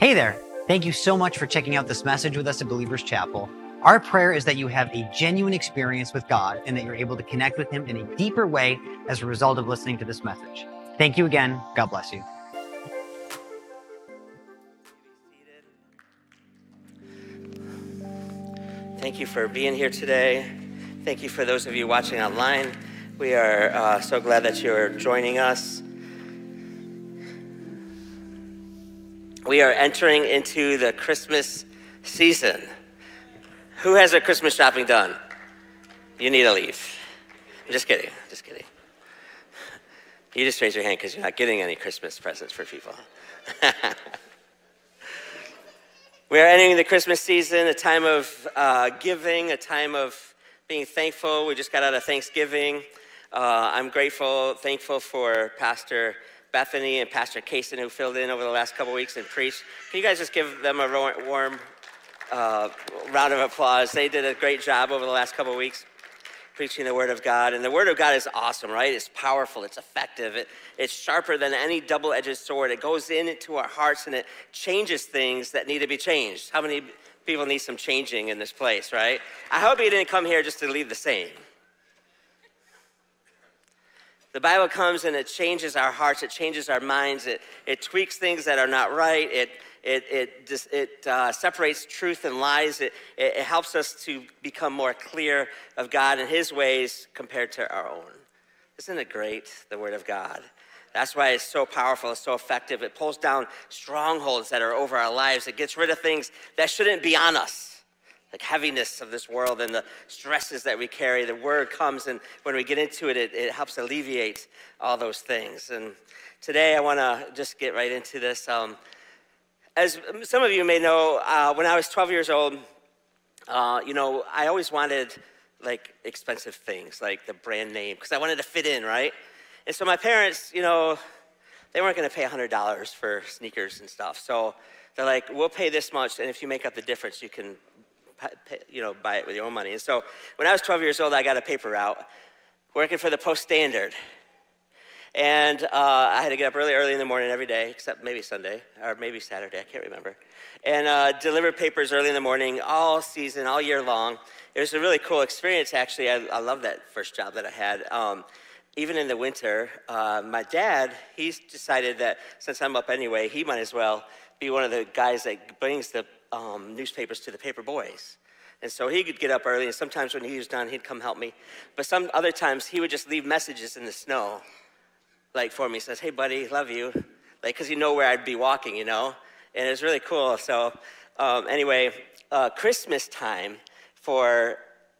Hey there. Thank you so much for checking out this message with us at Believers Chapel. Our prayer is that you have a genuine experience with God and that you're able to connect with Him in a deeper way as a result of listening to this message. Thank you again. God bless you. Thank you for being here today. Thank you for those of you watching online. We are uh, so glad that you're joining us. We are entering into the Christmas season. Who has their Christmas shopping done? You need to leave. I'm just kidding. Just kidding. You just raise your hand because you're not getting any Christmas presents for people. we are entering the Christmas season, a time of uh, giving, a time of being thankful. We just got out of Thanksgiving. Uh, I'm grateful, thankful for Pastor Bethany and Pastor Kaysen who filled in over the last couple weeks and preached. Can you guys just give them a warm uh, round of applause? They did a great job over the last couple weeks preaching the Word of God. And the Word of God is awesome, right? It's powerful, it's effective, it, it's sharper than any double edged sword. It goes into our hearts and it changes things that need to be changed. How many people need some changing in this place, right? I hope you didn't come here just to leave the same. The Bible comes and it changes our hearts, it changes our minds, it, it tweaks things that are not right, it, it, it, it uh, separates truth and lies. It, it helps us to become more clear of God and His ways compared to our own. Isn't it great, the Word of God? That's why it's so powerful, it's so effective. It pulls down strongholds that are over our lives. It gets rid of things that shouldn't be on us, like heaviness of this world and the stresses that we carry. The word comes, and when we get into it, it, it helps alleviate all those things. And today, I want to just get right into this. Um, as some of you may know, uh, when I was 12 years old, uh, you know, I always wanted like expensive things, like the brand name, because I wanted to fit in, right? And so my parents, you know, they weren't going to pay $100 for sneakers and stuff. So they're like, we'll pay this much, and if you make up the difference, you can, you know, buy it with your own money. And so when I was 12 years old, I got a paper route working for the Post Standard. And uh, I had to get up really early in the morning every day, except maybe Sunday or maybe Saturday, I can't remember. And uh, deliver papers early in the morning, all season, all year long. It was a really cool experience, actually. I, I love that first job that I had. Um, even in the winter, uh, my dad, he's decided that since I'm up anyway, he might as well be one of the guys that brings the um, newspapers to the paper boys. And so he could get up early, and sometimes when he was done, he'd come help me. But some other times, he would just leave messages in the snow like for me He says, "Hey, buddy, love you," like because you know where I'd be walking, you know, and it was really cool. So um, anyway, uh, Christmas time for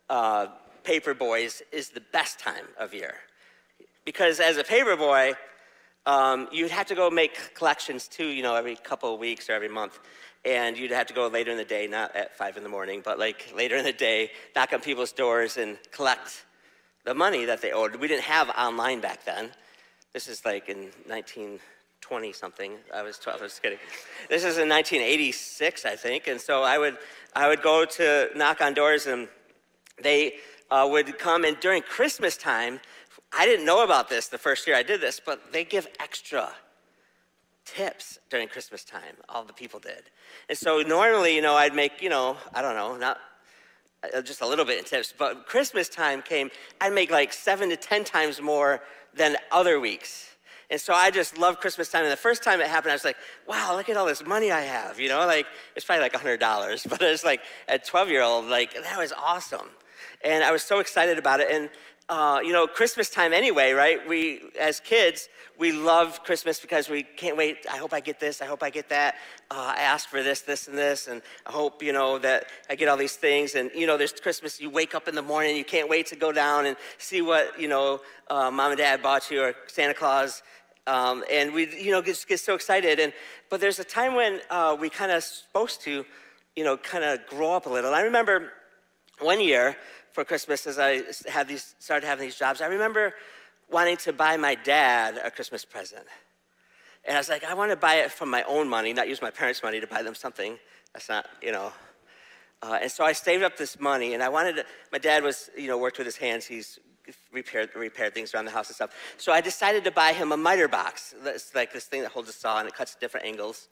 uh, paper boys is the best time of year because as a paper boy, um, you'd have to go make collections too, you know, every couple of weeks or every month. And you'd have to go later in the day, not at five in the morning, but like later in the day, knock on people's doors and collect the money that they owed. We didn't have online back then. This is like in 1920 something. I was 12, I was kidding. This is in 1986, I think. And so I would, I would go to knock on doors and they uh, would come. And during Christmas time, I didn't know about this the first year I did this, but they give extra tips during Christmas time. All the people did. And so normally, you know, I'd make, you know, I don't know, not uh, just a little bit in tips, but Christmas time came, I'd make like seven to 10 times more than other weeks. And so I just love Christmas time. And the first time it happened, I was like, wow, look at all this money I have. You know, like it's probably like $100, but it's like a 12 year old, like that was awesome. And I was so excited about it. And uh, you know, Christmas time anyway, right? We, as kids, we love Christmas because we can't wait. I hope I get this. I hope I get that. Uh, I ask for this, this, and this, and I hope, you know, that I get all these things. And, you know, there's Christmas, you wake up in the morning, you can't wait to go down and see what, you know, uh, mom and dad bought you or Santa Claus. Um, and we, you know, just get so excited. And, but there's a time when uh, we kind of supposed to, you know, kind of grow up a little. I remember one year, for Christmas as I had these, started having these jobs, I remember wanting to buy my dad a Christmas present. And I was like, I want to buy it from my own money, not use my parents' money to buy them something. That's not, you know. Uh, and so I saved up this money, and I wanted to, my dad was, you know, worked with his hands. He's repaired, repaired things around the house and stuff. So I decided to buy him a miter box. It's like this thing that holds a saw and it cuts different angles.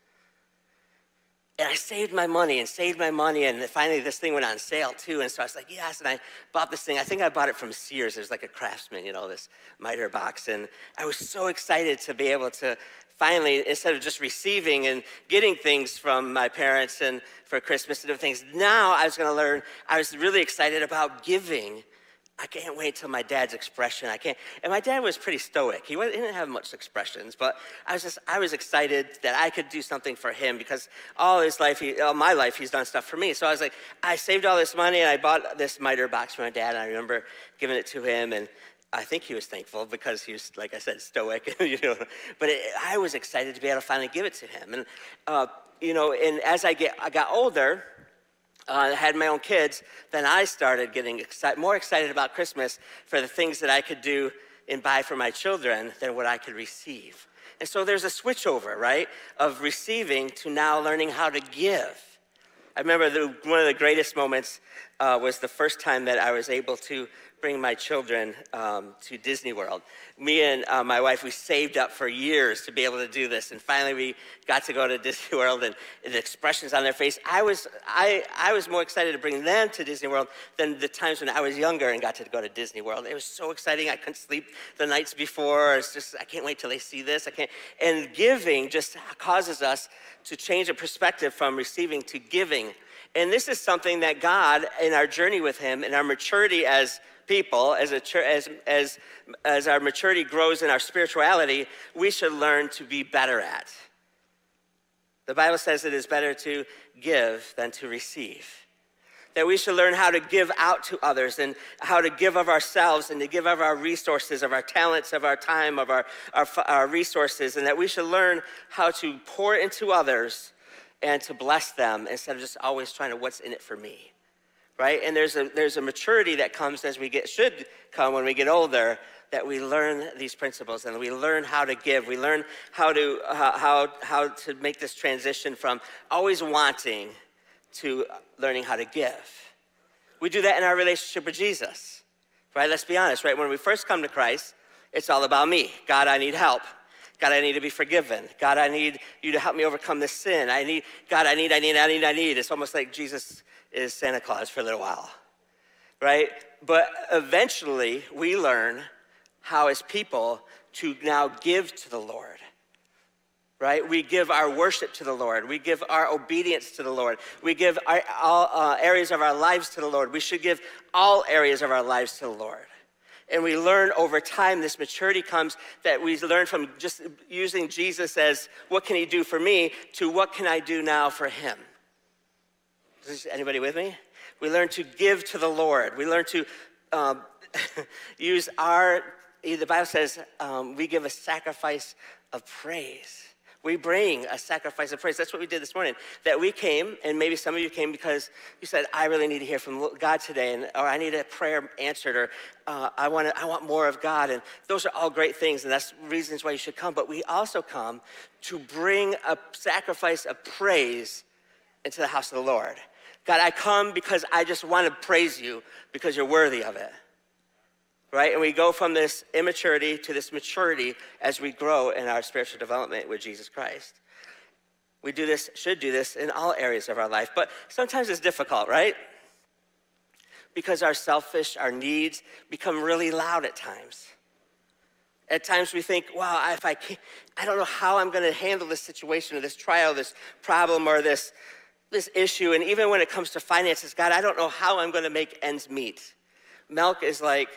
And I saved my money and saved my money, and finally this thing went on sale too. And so I was like, yes, and I bought this thing. I think I bought it from Sears. It was like a craftsman, you know, this miter box. And I was so excited to be able to finally, instead of just receiving and getting things from my parents and for Christmas and different things, now I was going to learn, I was really excited about giving I can't wait till my dad's expression. I can't. And my dad was pretty stoic. He, he didn't have much expressions, but I was just, I was excited that I could do something for him because all his life, he, all my life, he's done stuff for me. So I was like, I saved all this money and I bought this miter box for my dad. And I remember giving it to him and I think he was thankful because he was, like I said, stoic, you know. But it, I was excited to be able to finally give it to him. And, uh, you know, and as I, get, I got older, uh, had my own kids, then I started getting more excited about Christmas for the things that I could do and buy for my children than what I could receive. And so there's a switchover, right, of receiving to now learning how to give. I remember the, one of the greatest moments uh, was the first time that I was able to bring my children um, to Disney World. Me and uh, my wife, we saved up for years to be able to do this, and finally we got to go to Disney World, and the expressions on their face. I was, I, I was more excited to bring them to Disney World than the times when I was younger and got to go to Disney World. It was so exciting. I couldn't sleep the nights before. It's just, I can't wait till they see this. I can't. And giving just causes us to change a perspective from receiving to giving. And this is something that God, in our journey with Him, in our maturity as people, as, a, as, as, as our maturity grows in our spirituality, we should learn to be better at. The Bible says it is better to give than to receive. That we should learn how to give out to others and how to give of ourselves and to give of our resources, of our talents, of our time, of our, our, our resources, and that we should learn how to pour into others and to bless them instead of just always trying to, what's in it for me? right? And there's a, there's a maturity that comes as we get, should come when we get older, that we learn these principles and we learn how to give. We learn how to, uh, how, how to make this transition from always wanting to learning how to give. We do that in our relationship with Jesus, right? Let's be honest, right? When we first come to Christ, it's all about me. God, I need help. God, I need to be forgiven. God, I need you to help me overcome this sin. I need, God, I need, I need, I need, I need. It's almost like Jesus is Santa Claus for a little while, right? But eventually we learn how, as people, to now give to the Lord, right? We give our worship to the Lord. We give our obedience to the Lord. We give our, all uh, areas of our lives to the Lord. We should give all areas of our lives to the Lord. And we learn over time, this maturity comes that we learn from just using Jesus as what can he do for me to what can I do now for him. Is anybody with me? We learn to give to the Lord. We learn to um, use our, the Bible says, um, we give a sacrifice of praise. We bring a sacrifice of praise. That's what we did this morning. That we came, and maybe some of you came because you said, "I really need to hear from God today," and or I need a prayer answered, or uh, I want I want more of God. And those are all great things, and that's reasons why you should come. But we also come to bring a sacrifice of praise into the house of the Lord. God, I come because I just want to praise you because you're worthy of it. Right? And we go from this immaturity to this maturity as we grow in our spiritual development with Jesus Christ. We do this, should do this in all areas of our life, but sometimes it's difficult, right? Because our selfish, our needs become really loud at times. At times we think, wow, if I can't, I don't know how I'm going to handle this situation or this trial, this problem, or this, this issue, and even when it comes to finances, God, I don't know how I'm going to make ends meet. Milk is like,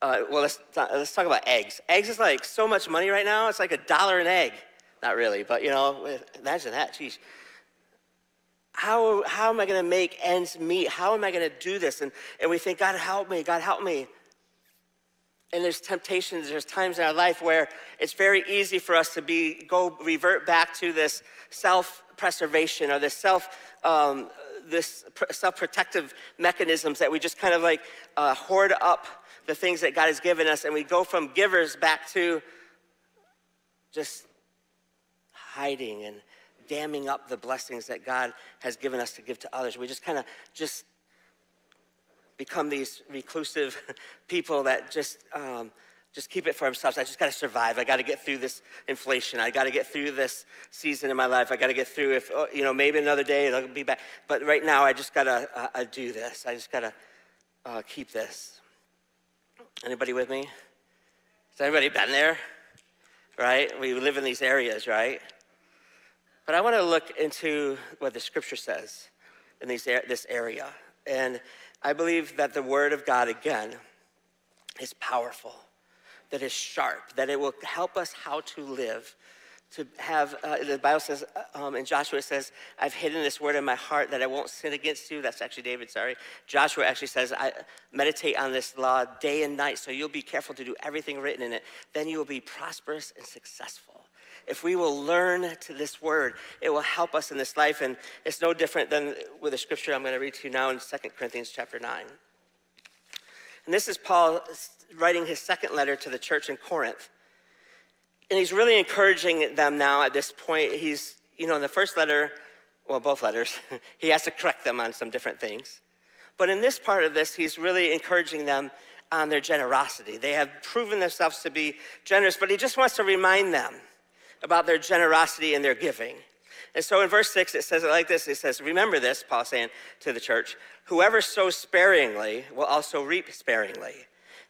uh, well, let's, let's talk about eggs. Eggs is like so much money right now, it's like a dollar an egg. Not really, but you know, imagine that, Jeez. How, how am I going to make ends meet? How am I going to do this? And, and we think, God, help me, God, help me. And there's temptations, there's times in our life where it's very easy for us to be, go revert back to this self preservation or this self um, this self-protective mechanisms that we just kind of like uh, hoard up the things that God has given us, and we go from givers back to just hiding and damming up the blessings that God has given us to give to others. We just kind of just become these reclusive people that just um, just keep it for themselves. I just got to survive. I got to get through this inflation. I got to get through this season in my life. I got to get through if, oh, you know, maybe another day it'll be back. But right now, I just got to uh, uh, do this. I just got to uh, keep this. Anybody with me? Has anybody been there? Right? We live in these areas, right? But I want to look into what the scripture says in these, this area. And I believe that the word of God, again, is powerful that is sharp, that it will help us how to live. To have, uh, the Bible says, uh, um, in Joshua, says, I've hidden this word in my heart that I won't sin against you. That's actually David, sorry. Joshua actually says, I meditate on this law day and night, so you'll be careful to do everything written in it. Then you will be prosperous and successful. If we will learn to this word, it will help us in this life. And it's no different than with the scripture I'm going to read to you now in 2 Corinthians chapter 9. And this is Paul writing his second letter to the church in Corinth. And he's really encouraging them now at this point. He's, you know, in the first letter, well, both letters, he has to correct them on some different things. But in this part of this, he's really encouraging them on their generosity. They have proven themselves to be generous, but he just wants to remind them about their generosity and their giving. And so in verse 6, it says it like this it says, Remember this, Paul saying to the church, whoever sows sparingly will also reap sparingly.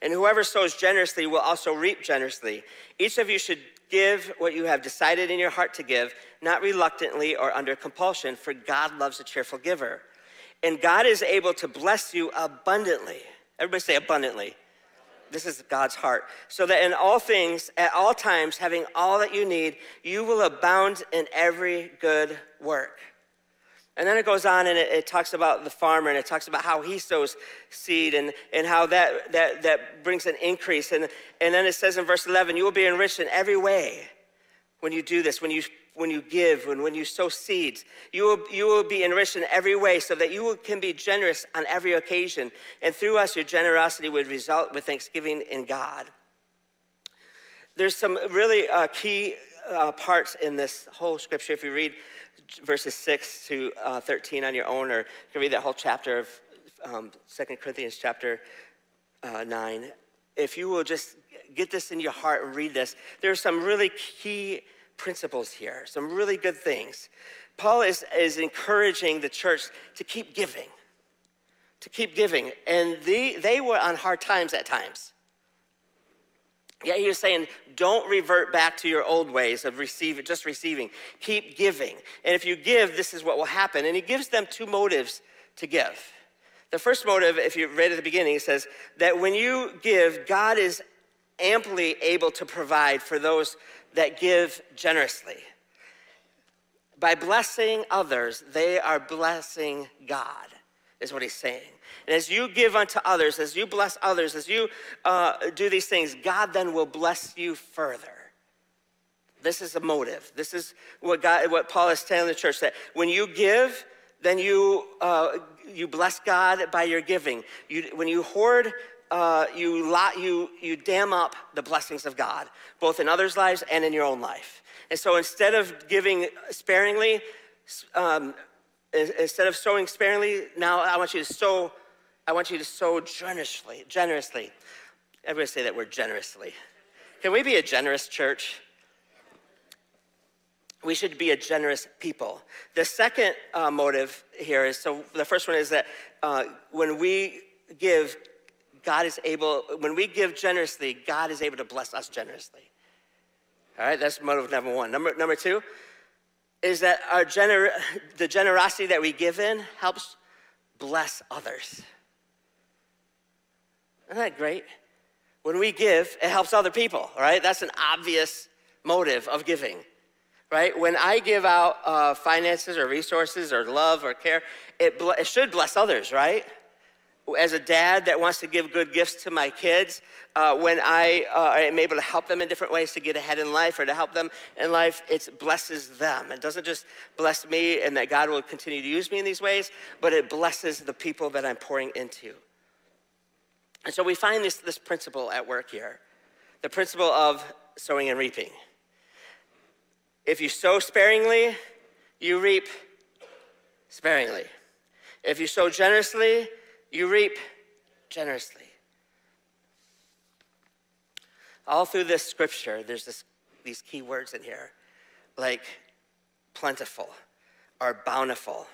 And whoever sows generously will also reap generously. Each of you should give what you have decided in your heart to give, not reluctantly or under compulsion, for God loves a cheerful giver. And God is able to bless you abundantly. Everybody say abundantly. This is God's heart. So that in all things, at all times, having all that you need, you will abound in every good work. And then it goes on and it, it, talks about the farmer and it talks about how he sows seed and, and how that, that, that brings an increase. And, and then it says in verse 11, you will be enriched in every way when you do this, when you, when you give, when, when you sow seeds. You will, you will be enriched in every way so that you will, can be generous on every occasion. And through us, your generosity would result with thanksgiving in God. There's some really uh, key uh, parts in this whole scripture. If you read verses 6 to uh, 13 on your own, or you can read that whole chapter of um, 2 Corinthians chapter uh, 9. If you will just get this in your heart and read this, there are some really key principles here, some really good things. Paul is, is encouraging the church to keep giving, to keep giving. And they, they were on hard times at times. Yeah, he was saying, don't revert back to your old ways of receiving, just receiving. Keep giving. And if you give, this is what will happen. And he gives them two motives to give. The first motive, if you read at the beginning, he says that when you give, God is amply able to provide for those that give generously. By blessing others, they are blessing God, is what he's saying. And as you give unto others, as you bless others, as you uh, do these things, God then will bless you further. This is a motive. This is what God, what Paul is telling the church that when you give, then you uh, you bless God by your giving. You, when you hoard, uh, you lot, you you dam up the blessings of God, both in others' lives and in your own life. And so instead of giving sparingly, um, instead of sowing sparingly, now I want you to sow I want you to sow generously, generously. Everybody say that word generously. Can we be a generous church? We should be a generous people. The second uh, motive here is so the first one is that uh, when we give, God is able, when we give generously, God is able to bless us generously. All right, that's motive number one. Number, number two is that our gener- the generosity that we give in helps bless others. Isn't that great? When we give, it helps other people, right? That's an obvious motive of giving, right? When I give out uh, finances or resources or love or care, it, it should bless others, right? As a dad that wants to give good gifts to my kids, uh, when I uh, am able to help them in different ways to get ahead in life or to help them in life, it blesses them. It doesn't just bless me and that God will continue to use me in these ways, but it blesses the people that I'm pouring into. And so we find this, this principle at work here the principle of sowing and reaping. If you sow sparingly, you reap sparingly. If you sow generously, you reap generously. All through this scripture, there's this, these key words in here like plentiful or bountiful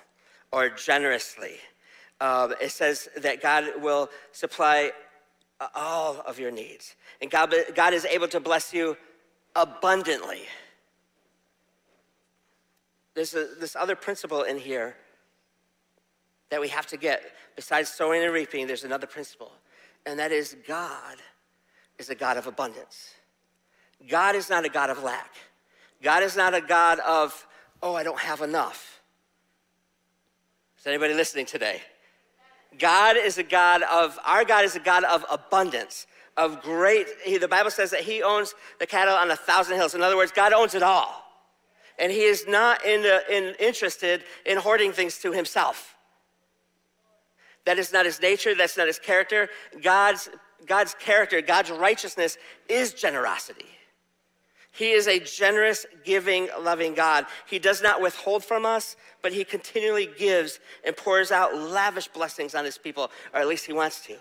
or generously. Uh, it says that God will supply all of your needs. And God, God is able to bless you abundantly. There's a, this other principle in here that we have to get. Besides sowing and reaping, there's another principle, and that is God is a God of abundance. God is not a God of lack. God is not a God of, oh, I don't have enough. Is anybody listening today? God is a God of, our God is a God of abundance, of great. He, the Bible says that He owns the cattle on a thousand hills. In other words, God owns it all. And He is not in, in, interested in hoarding things to Himself. That is not His nature, that's not His character. God's, God's character, God's righteousness is generosity. He is a generous, giving, loving God. He does not withhold from us, but He continually gives and pours out lavish blessings on His people, or at least He wants to.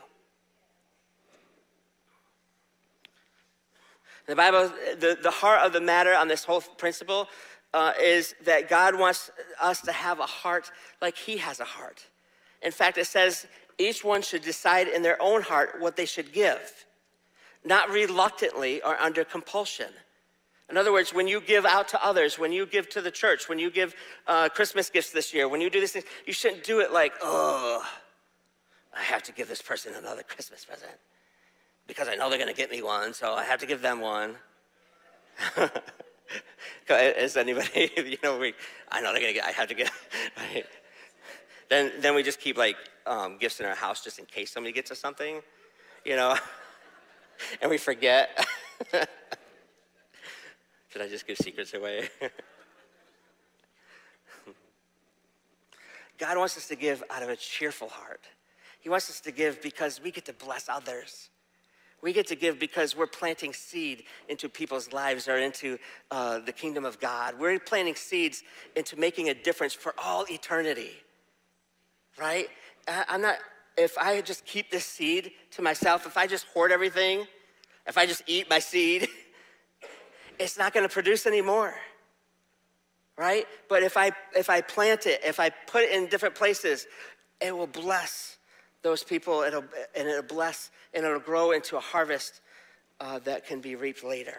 The Bible, the, the heart of the matter on this whole principle uh, is that God wants us to have a heart like He has a heart. In fact, it says each one should decide in their own heart what they should give, not reluctantly or under compulsion. In other words, when you give out to others, when you give to the church, when you give uh, Christmas gifts this year, when you do these things, you shouldn't do it like, oh, I have to give this person another Christmas present because I know they're going to get me one, so I have to give them one. Is anybody, you know, we, I know they're going to get, I have to get, right? Then, then we just keep like um, gifts in our house just in case somebody gets us something, you know, and we forget. Should I just give secrets away? God wants us to give out of a cheerful heart. He wants us to give because we get to bless others. We get to give because we're planting seed into people's lives or into uh, the kingdom of God. We're planting seeds into making a difference for all eternity, right? I'm not, if I just keep this seed to myself, if I just hoard everything, if I just eat my seed, it's not going to produce anymore right? But if i if i plant it if i put it in different places it will bless those people it'll, and it'll bless and it'll grow into a harvest uh, that can be reaped later.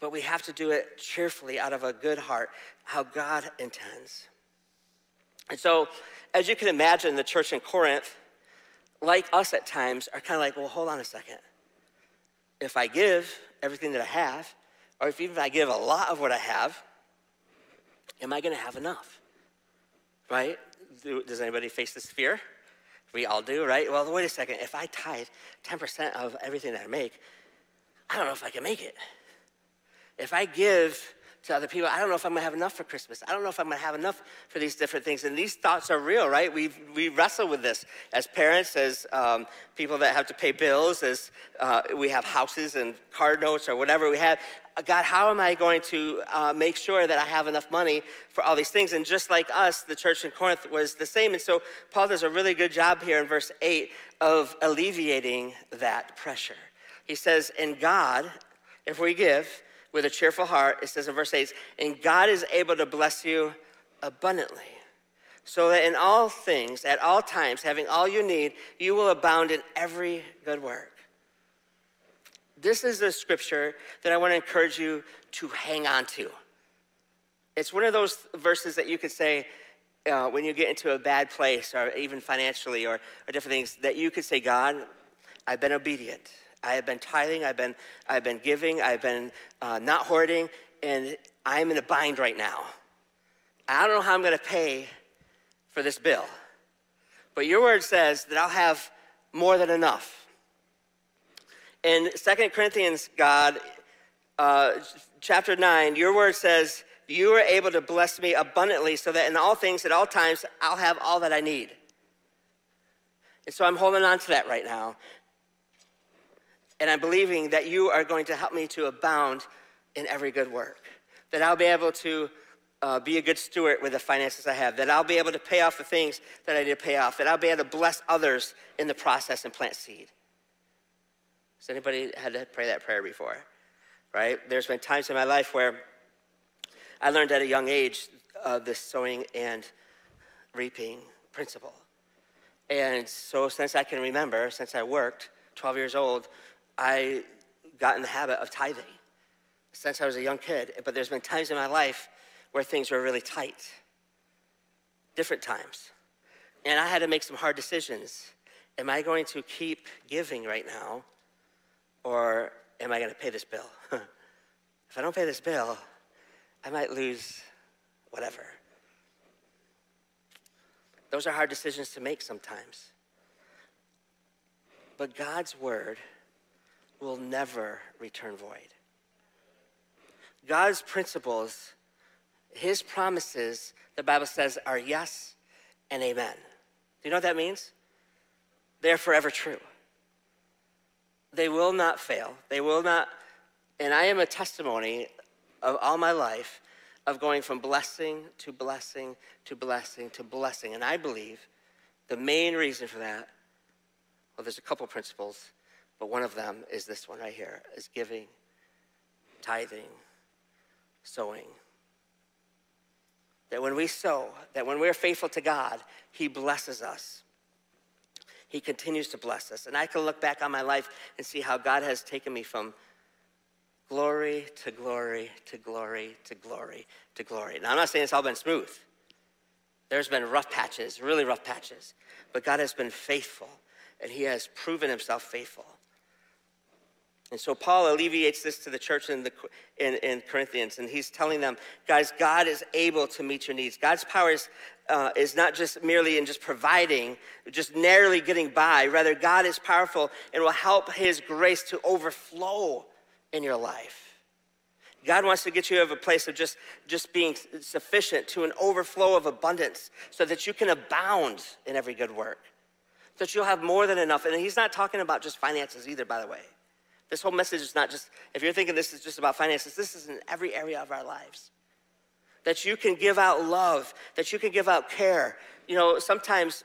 But we have to do it cheerfully out of a good heart how god intends and so as you can imagine the church in corinth like us at times are kind of like well hold on a second if i give everything that I have, or if even if I give a lot of what I have, am I going to have enough? Right? Does anybody face this fear? We all do, right? Well, wait a second. If I tithe 10% of everything that I make, I don't know if I can make it. If I give to other people. I don't know if I'm gonna have enough for Christmas. I don't know if I'm gonna have enough for these different things. And these thoughts are real, right? We we wrestle with this as parents, as um, people that have to pay bills, as uh, we have houses and card notes or whatever we have. God, how am I going to uh, make sure that I have enough money for all these things? And just like us, the church in Corinth was the same. And so Paul does a really good job here in verse 8 of alleviating that pressure. He says, In God, if we give, with a cheerful heart, it says in verse 8, and God is able to bless you abundantly, so that in all things, at all times, having all you need, you will abound in every good work. This is a scripture that I want to encourage you to hang on to. It's one of those verses that you could say, uh, when you get into a bad place, or even financially, or, or different things, that you could say, God, I've been obedient. I have been tithing, I've been, I've been giving, I've been uh, not hoarding, and I'm in a bind right now. I don't know how I'm going to pay for this bill. But your word says that I'll have more than enough. In Second Corinthians, God, uh, chapter 9, your word says, You are able to bless me abundantly so that in all things, at all times, I'll have all that I need. And so I'm holding on to that right now. And I'm believing that you are going to help me to abound in every good work, that I'll be able to uh, be a good steward with the finances I have, that I'll be able to pay off the things that I need to pay off, that I'll be able to bless others in the process and plant seed. Has anybody had to pray that prayer before? Right? There's been times in my life where I learned at a young age uh, this sowing and reaping principle. And so, since I can remember, since I worked, 12 years old, I got in the habit of tithing since I was a young kid. But there's been times in my life where things were really tight, different times. And I had to make some hard decisions. Am I going to keep giving right now, or am I going to pay this bill? if I don't pay this bill, I might lose whatever. Those are hard decisions to make sometimes. But God's word will never return void. God's principles, his promises, the Bible says, are yes and amen. Do you know what that means? They're forever true. They will not fail. They will not, and I am a testimony of all my life of going from blessing to blessing to blessing to blessing. And I believe the main reason for that, well, there's a couple principles, but one of them is this one right here is giving, tithing, sowing. That when we sow, that when we're faithful to God, He blesses us. He continues to bless us. And I can look back on my life and see how God has taken me from glory to glory to glory to glory to glory. Now, I'm not saying it's all been smooth. There's been rough patches, really rough patches. But God has been faithful, and He has proven Himself faithful. And so Paul alleviates this to the church in, the, in, in, Corinthians, and he's telling them, guys, God is able to meet your needs. God's power is, uh, is not just merely in just providing, just narrowly getting by. Rather, God is powerful and will help his grace to overflow in your life. God wants to get you out of a place of just, just being sufficient to an overflow of abundance so that you can abound in every good work, that you'll have more than enough. And he's not talking about just finances either, by the way. This whole message is not just, if you're thinking this is just about finances, this is in every area of our lives. That you can give out love, that you can give out care. You know, sometimes,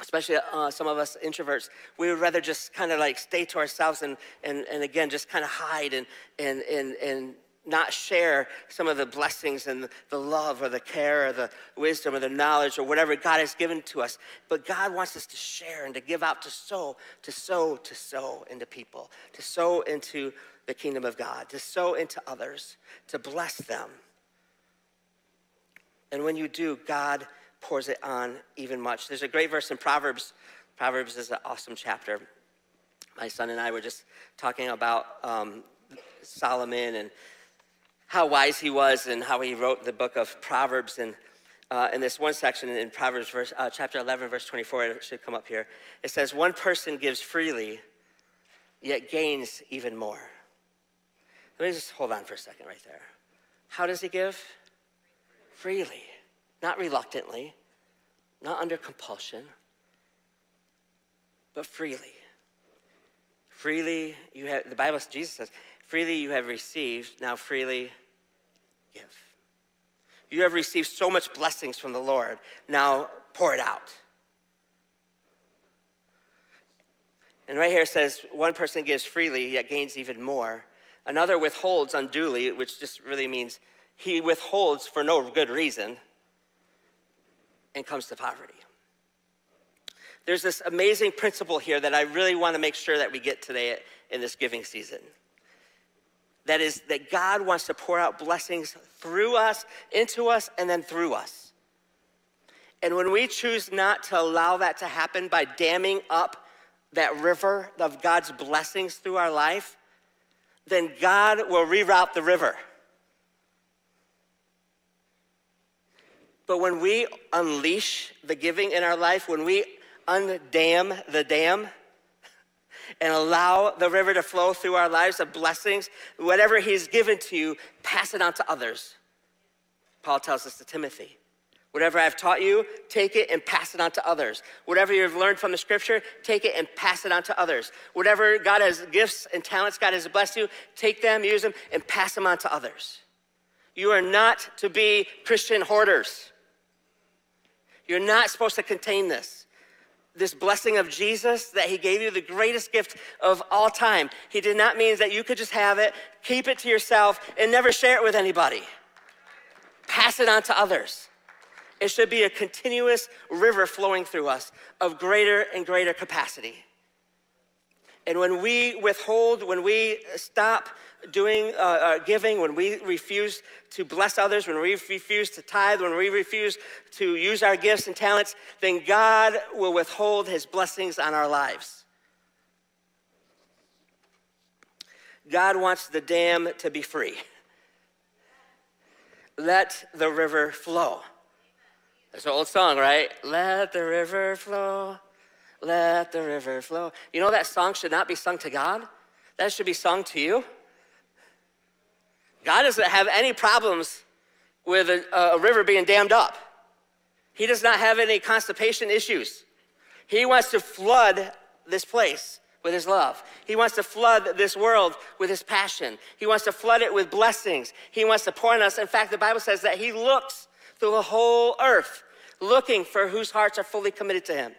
especially uh, some of us introverts, we would rather just kind of like stay to ourselves and, and, and again, just kind of hide and, and, and, and not share some of the blessings and the love or the care or the wisdom or the knowledge or whatever God has given to us. But God wants us to share and to give out, to sow, to sow, to sow into people, to sow into the kingdom of God, to sow into others, to bless them. And when you do, God pours it on even much. There's a great verse in Proverbs. Proverbs is an awesome chapter. My son and I were just talking about um, Solomon and how wise he was and how he wrote the book of Proverbs. And uh, in this one section in Proverbs, verse, uh, chapter 11, verse 24, it should come up here. It says, One person gives freely, yet gains even more. Let me just hold on for a second right there. How does he give? Freely, not reluctantly, not under compulsion, but freely. Freely, you have, the Bible, Jesus says, freely you have received, now freely give. You have received so much blessings from the Lord. Now pour it out. And right here it says one person gives freely, yet gains even more. Another withholds unduly, which just really means he withholds for no good reason and comes to poverty. There's this amazing principle here that I really want to make sure that we get today in this giving season that is that God wants to pour out blessings through us, into us, and then through us. And when we choose not to allow that to happen by damming up that river of God's blessings through our life, then God will reroute the river. But when we unleash the giving in our life, when we undam the dam, and allow the river to flow through our lives of blessings. Whatever He's given to you, pass it on to others. Paul tells us to Timothy. Whatever I've taught you, take it and pass it on to others. Whatever you've learned from the scripture, take it and pass it on to others. Whatever God has gifts and talents God has blessed you, take them, use them, and pass them on to others. You are not to be Christian hoarders. You're not supposed to contain this. This blessing of Jesus that he gave you, the greatest gift of all time. He did not mean that you could just have it, keep it to yourself, and never share it with anybody. Pass it on to others. It should be a continuous river flowing through us of greater and greater capacity. And when we withhold, when we stop doing uh, uh, giving, when we refuse to bless others, when we refuse to tithe, when we refuse to use our gifts and talents, then God will withhold his blessings on our lives. God wants the dam to be free. Let the river flow. That's an old song, right? Let the river flow. Let the river flow. You know that song should not be sung to God? That should be sung to you. God doesn't have any problems with a, a river being dammed up. He does not have any constipation issues. He wants to flood this place with his love. He wants to flood this world with his passion. He wants to flood it with blessings. He wants to pour on us. In fact, the Bible says that he looks through the whole earth, looking for whose hearts are fully committed to him.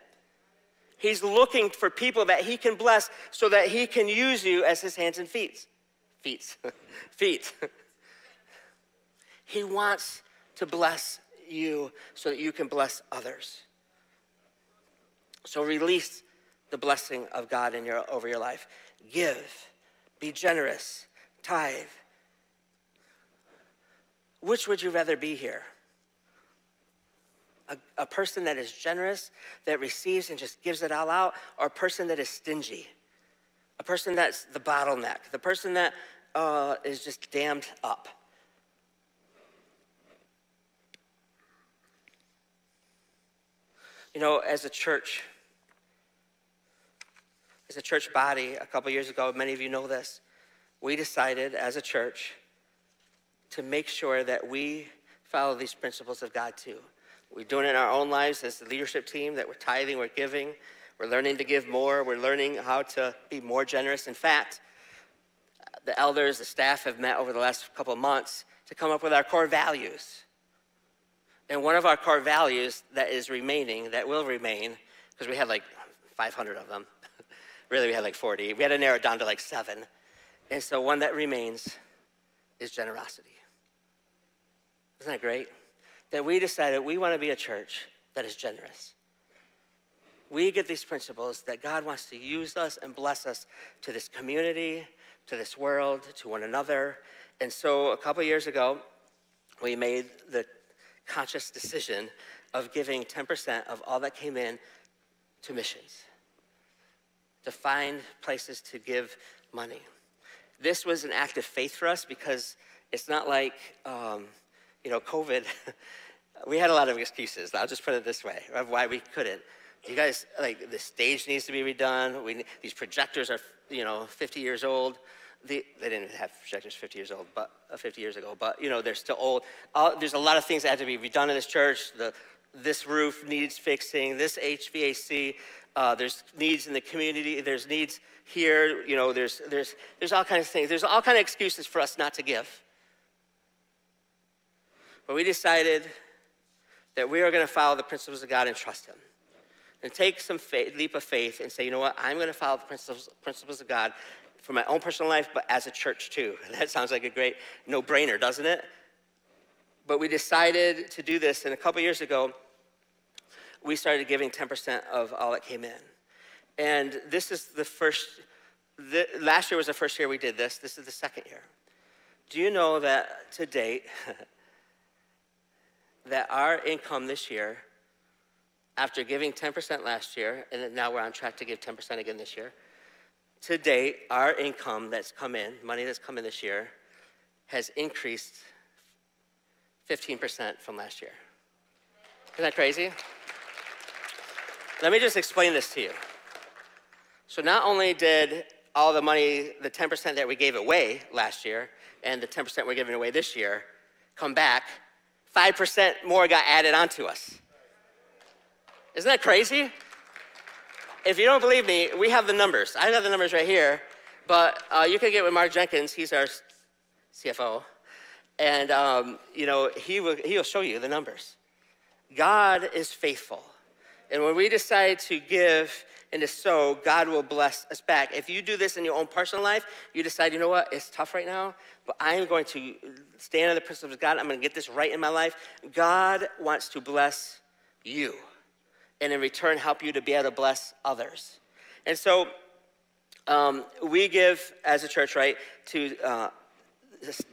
He's looking for people that he can bless so that he can use you as his hands and feet. Feet. feet. he wants to bless you so that you can bless others. So release the blessing of God in your, over your life. Give, be generous, tithe. Which would you rather be here? a, a person that is generous, that receives and just gives it all out, or a person that is stingy, a person that's the bottleneck, the person that uh, is just dammed up. You know, as a church, as a church body, a couple years ago, many of you know this, we decided as a church to make sure that we follow these principles of God too. We're doing it in our own lives as the leadership team that we're tithing, we're giving, we're learning to give more, we're learning how to be more generous. In fact, the elders, the staff have met over the last couple months to come up with our core values. And one of our core values that is remaining, that will remain, because we had like 500 of them. really, we had like 40. We had to narrow it down to like seven. And so one that remains is generosity. Isn't that great? that we decided we want to be a church that is generous. We get these principles that God wants to use us and bless us to this community, to this world, to one another. And so a couple years ago, we made the conscious decision of giving 10% of all that came in to missions, to find places to give money. This was an act of faith for us because it's not like, um, you know, COVID we had a lot of excuses. I'll just put it this way of why we couldn't. You guys, like, the stage needs to be redone. We, these projectors are, you know, 50 years old. The, they didn't have projectors 50 years old, but uh, 50 years ago, but you know they're still old. All, there's a lot of things that have to be redone in this church. The, this roof needs fixing. This HVAC. Uh, there's needs in the community. There's needs here. You know, there's there's there's all kinds of things. There's all kind of excuses for us not to give. But we decided that we are going to follow the principles of God and trust Him. And take some faith, leap of faith and say, you know what, I'm going to follow the principles, principles of God for my own personal life, but as a church too. That sounds like a great no brainer, doesn't it? But we decided to do this, and a couple years ago, we started giving 10% of all that came in. And this is the first, the, last year was the first year we did this. This is the second year. Do you know that to date, that our income this year, after giving 10% last year, and now we're on track to give 10% again this year, to date, our income that's come in, money that's come in this year, has increased 15% from last year. Isn't that crazy? Let me just explain this to you. So, not only did all the money, the 10% that we gave away last year, and the 10% we're giving away this year come back, 5% more got added onto us. Isn't that crazy? If you don't believe me, we have the numbers. I have the numbers right here, but uh, you can get with Mark Jenkins. He's our CFO, and um, you know he will he'll show you the numbers. God is faithful, And when we decide to give and to sow, God will bless us back. If you do this in your own personal life, you decide, you know what, it's tough right now, but I am going to stand on the principles of God. I'm going to get this right in my life. God wants to bless you, and in return, help you to be able to bless others. And so um, we give as a church, right, to uh,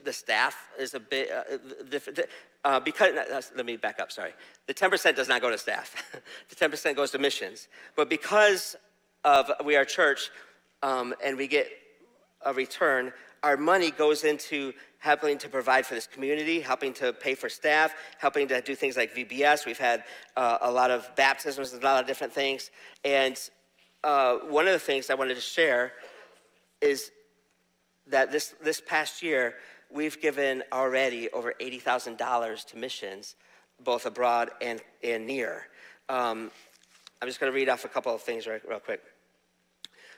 the, staff is a bit, uh, the, the, uh, because, uh, let me back up, sorry. The 10% does not go to staff. the 10% goes to missions. But because of we are church um, and we get a return, our money goes into helping to provide for this community, helping to pay for staff, helping to do things like VBS. We've had uh, a lot of baptisms, and a lot of different things. And uh, one of the things I wanted to share is that this, this past year, we've given already over $80,000 to missions, both abroad and, and near. Um, I'm just going to read off a couple of things right, real quick.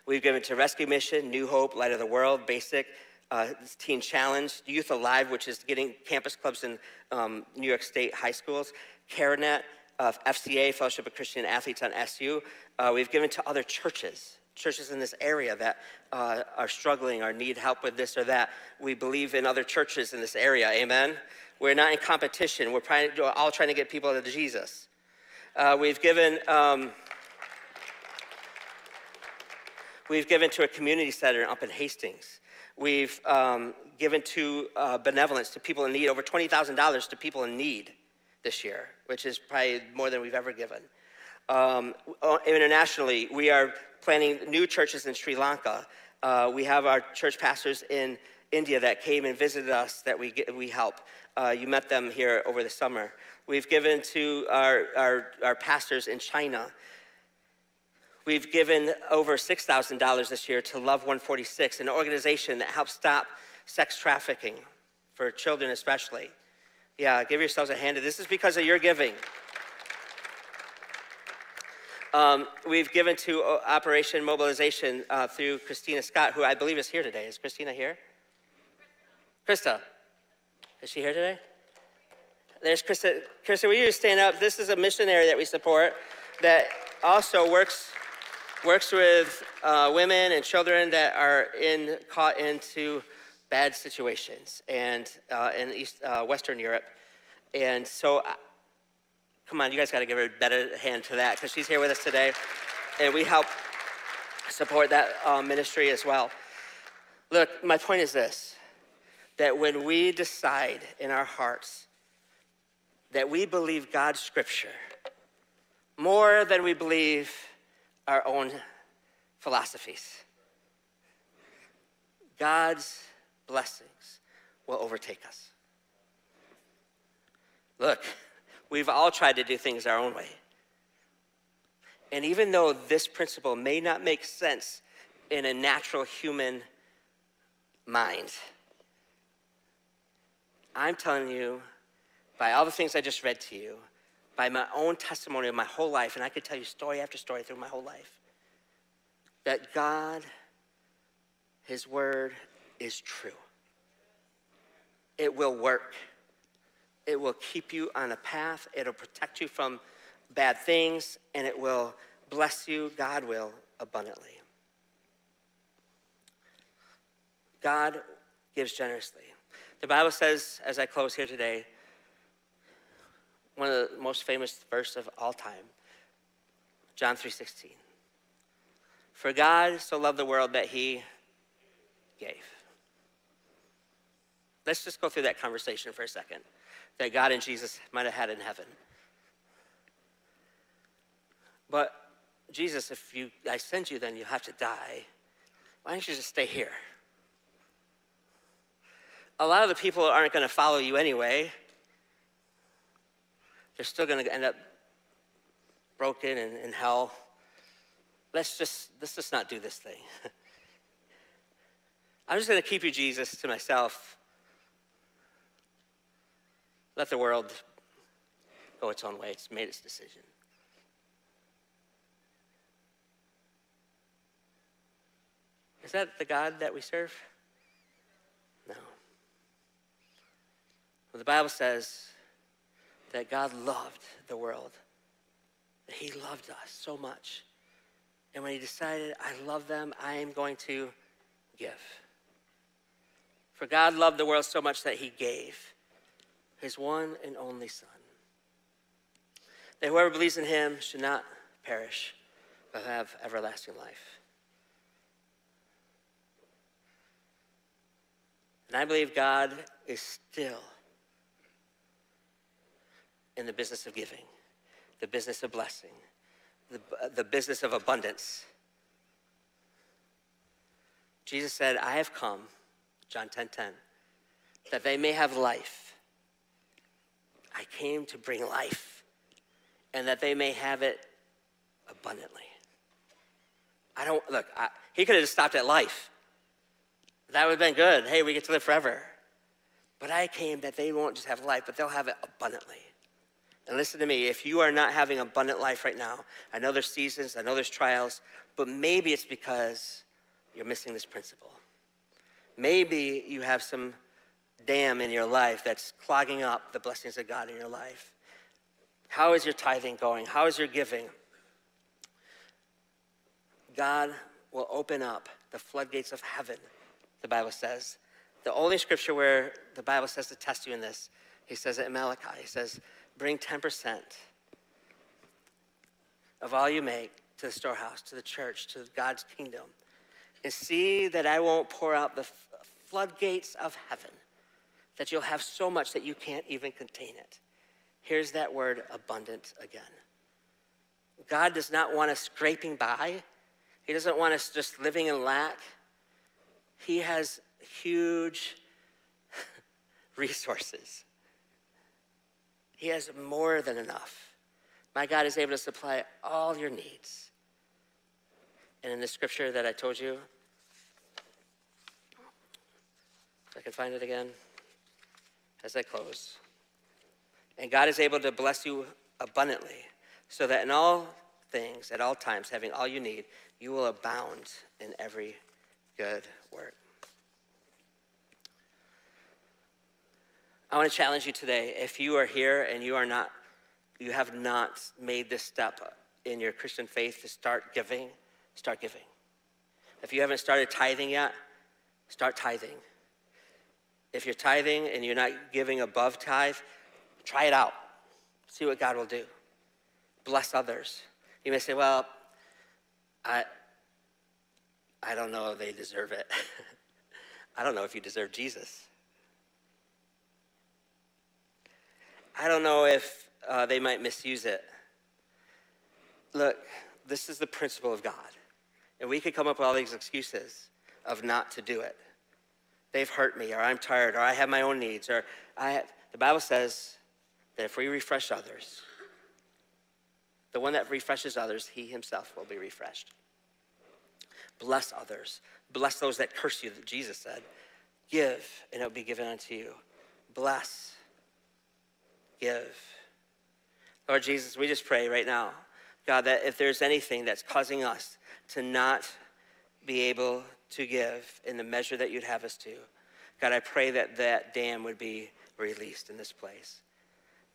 We've given to Rescue Mission, New Hope, Light of the World, Basic, uh, Teen Challenge, Youth Alive, which is getting campus clubs in um, New York State high schools, CareNet, uh, FCA, Fellowship of Christian Athletes on SU. Uh, we've given to other churches, churches in this area that uh, are struggling or need help with this or that. We believe in other churches in this area, amen? We're not in competition. We're trying, all trying to get people to Jesus. Uh, we've given. Um, we've given to a community center up in Hastings. We've um, given to uh, benevolence to people in need, over $20,000 to people in need this year, which is probably more than we've ever given. Um, internationally, we are planning new churches in Sri Lanka. Uh, we have our church pastors in India that came and visited us that we, get, we help. Uh, you met them here over the summer. We've given to our, our, our pastors in China. We've given over $6,000 this year to Love 146, an organization that helps stop sex trafficking for children, especially. Yeah, give yourselves a hand. This is because of your giving. Um, we've given to uh, Operation Mobilization uh, through Christina Scott, who I believe is here today. Is Christina here? Krista. Is she here today? There's Krista. Krista, will you stand up? This is a missionary that we support that also works works with uh, women and children that are in caught into bad situations and uh, in East uh, Western Europe. And so uh, Come on, you guys got to give her a better hand to that because she's here with us today. And we help support that uh, ministry as well. Look, my point is this that when we decide in our hearts that we believe God's scripture more than we believe our own philosophies, God's blessings will overtake us. Look, We've all tried to do things our own way. And even though this principle may not make sense in a natural human mind, I'm telling you, by all the things I just read to you, by my own testimony of my whole life, and I could tell you story after story through my whole life, that God, His Word, is true. It will work. It will keep you on a path, it'll protect you from bad things, and it will bless you, God will, abundantly. God gives generously. The Bible says, as I close here today, one of the most famous verses of all time, John 3:16. For God so loved the world that he gave. Let's just go through that conversation for a second that God and Jesus might have had in heaven. But Jesus, if you I send you, then you have to die. Why don't you just stay here? A lot of the people aren't going to follow you anyway. They're still going to end up broken and in hell. Let's just let's just not do this thing. I'm just going to keep you, Jesus, to myself let the world go its own way. It's made its decision. Is that the God that we serve? No. Well, the Bible says that God loved the world that He loved us so much. And when he decided, I love them, I am going to give. For God loved the world so much that he gave his one and only Son. That whoever believes in him should not perish, but have everlasting life. And I believe God is still in the business of giving, the business of blessing, the, the business of abundance. Jesus said, I have come, John 10 10, that they may have life. I came to bring life, and that they may have it abundantly. I don't, look, I, he could have just stopped at life. That would have been good. Hey, we get to live forever. But I came that they won't just have life, but they'll have it abundantly. And listen to me, if you are not having abundant life right now, I know there's seasons, I know there's trials, but maybe it's because you're missing this principle. Maybe you have some dam in your life that's clogging up the blessings of God in your life. How is your tithing going? How is your giving? God will open up the floodgates of heaven, the Bible says. The only scripture where the Bible says to test you in this, he says it in Malachi. He says, bring 10% of all you make to the storehouse, to the church, to God's kingdom, and see that I won't pour out the floodgates of heaven, that you'll have so much that you can't even contain it. Here's that word abundant again. God does not want us scraping by. He doesn't want us just living in lack. He has huge resources. He has more than enough. My God is able to supply all your needs. And in the scripture that I told you, if I can find it again as I close. And God is able to bless you abundantly, so that in all things, at all times, having all you need, you will abound in every good work. I want to challenge you today. If you are here and you are not, you have not made this step in your Christian faith to start giving, start giving. If you haven't started tithing yet, start tithing. If you're tithing and you're not giving above tithe, try it out. See what God will do. Bless others. You may say, well, I, I don't know if they deserve it. I don't know if you deserve Jesus. I don't know if uh, they might misuse it. Look, this is the principle of God. And we could come up with all these excuses of not to do it. They've hurt me, or I'm tired, or I have my own needs, or I have, the Bible says that if we refresh others, the one that refreshes others, he himself will be refreshed. Bless others. Bless those that curse you, that Jesus said. Give, and it will be given unto you. Bless give. Lord Jesus, we just pray right now, God, that if there's anything that's causing us to not be able to give in the measure that you'd have us to, God, I pray that that dam would be released in this place.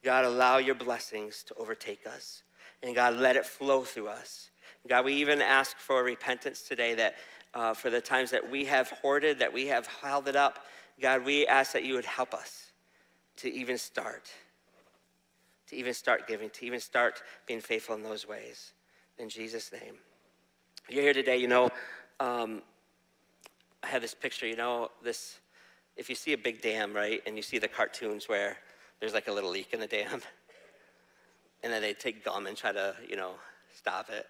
God, allow your blessings to overtake us. And God, let it flow through us. God, we even ask for repentance today that uh, for the times that we have hoarded, that we have held it up. God, we ask that you would help us to even start to even start giving, to even start being faithful in those ways. In Jesus' name. You're here today, you know, um, I have this picture, you know, this, if you see a big dam, right, and you see the cartoons where there's like a little leak in the dam, and then they take gum and try to, you know, stop it.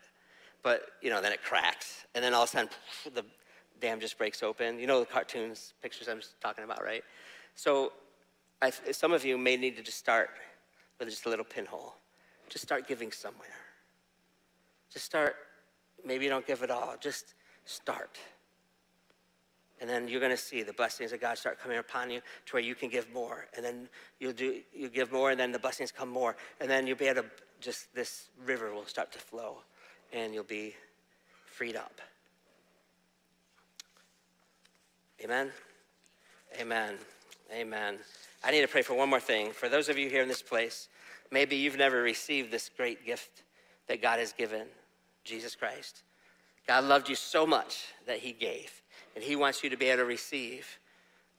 But, you know, then it cracks, and then all of a sudden, the dam just breaks open. You know the cartoons, pictures I'm talking about, right? So I, some of you may need to just start with just a little pinhole. Just start giving somewhere. Just start, maybe you don't give it all, just start. And then you're going to see the blessings of God start coming upon you to where you can give more. And then you'll do you give more and then the blessings come more. And then you'll be able to just this river will start to flow and you'll be freed up. Amen. Amen. Amen. I need to pray for one more thing. For those of you here in this place, maybe you've never received this great gift that God has given, Jesus Christ. God loved you so much that he gave, and he wants you to be able to receive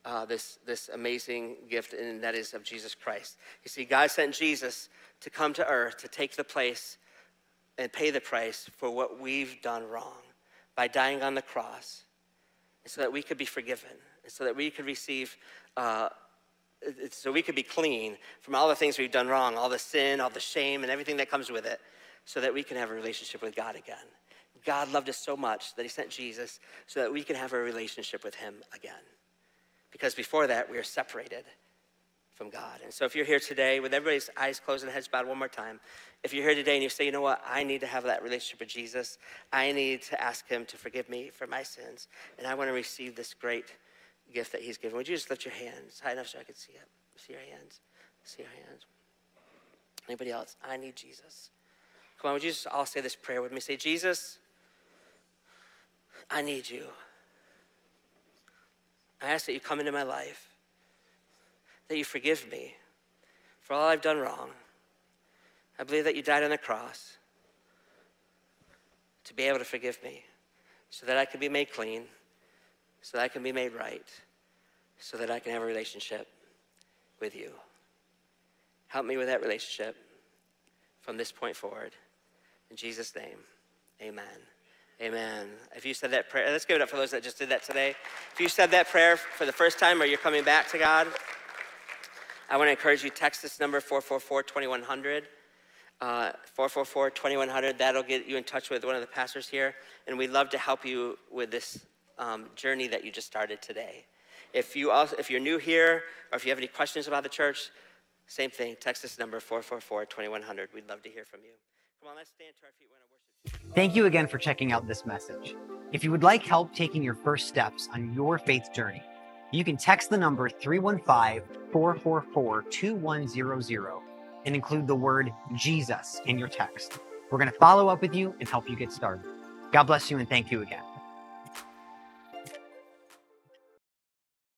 uh, this, this amazing gift, and that is of Jesus Christ. You see, God sent Jesus to come to earth to take the place and pay the price for what we've done wrong by dying on the cross, so that we could be forgiven, and so that we could receive. Uh, so we could be clean from all the things we've done wrong, all the sin, all the shame, and everything that comes with it, so that we can have a relationship with God again. God loved us so much that He sent Jesus so that we can have a relationship with Him again. Because before that, we were separated from God. And so if you're here today with everybody's eyes closed and heads bowed one more time, if you're here today and you say, you know what, I need to have that relationship with Jesus, I need to ask Him to forgive me for my sins, and I want to receive this great gift that He's given, would you just lift your hands high enough so I can see it? See your hands? See your hands? Anybody else? I need Jesus. Come on, would you just all say this prayer with me? Say, Jesus, I need you. I ask that you come into my life, that you forgive me for all I've done wrong. I believe that you died on the cross to be able to forgive me so that I could be made clean, so that I can be made right, so that I can have a relationship with you. Help me with that relationship from this point forward. In Jesus' name, amen. Amen. If you said that prayer, let's give it up for those that just did that today. If you said that prayer for the first time or you're coming back to God, I want to encourage you text this number 444 2100. Uh, 444 2100. That'll get you in touch with one of the pastors here. And we'd love to help you with this um, journey that you just started today. If, you also, if you're new here or if you have any questions about the church, same thing. Text this number 444 2100. We'd love to hear from you. Come on, let's stand to our feet. When I worship thank you again for checking out this message. If you would like help taking your first steps on your faith journey, you can text the number 315 444 2100 and include the word Jesus in your text. We're going to follow up with you and help you get started. God bless you and thank you again.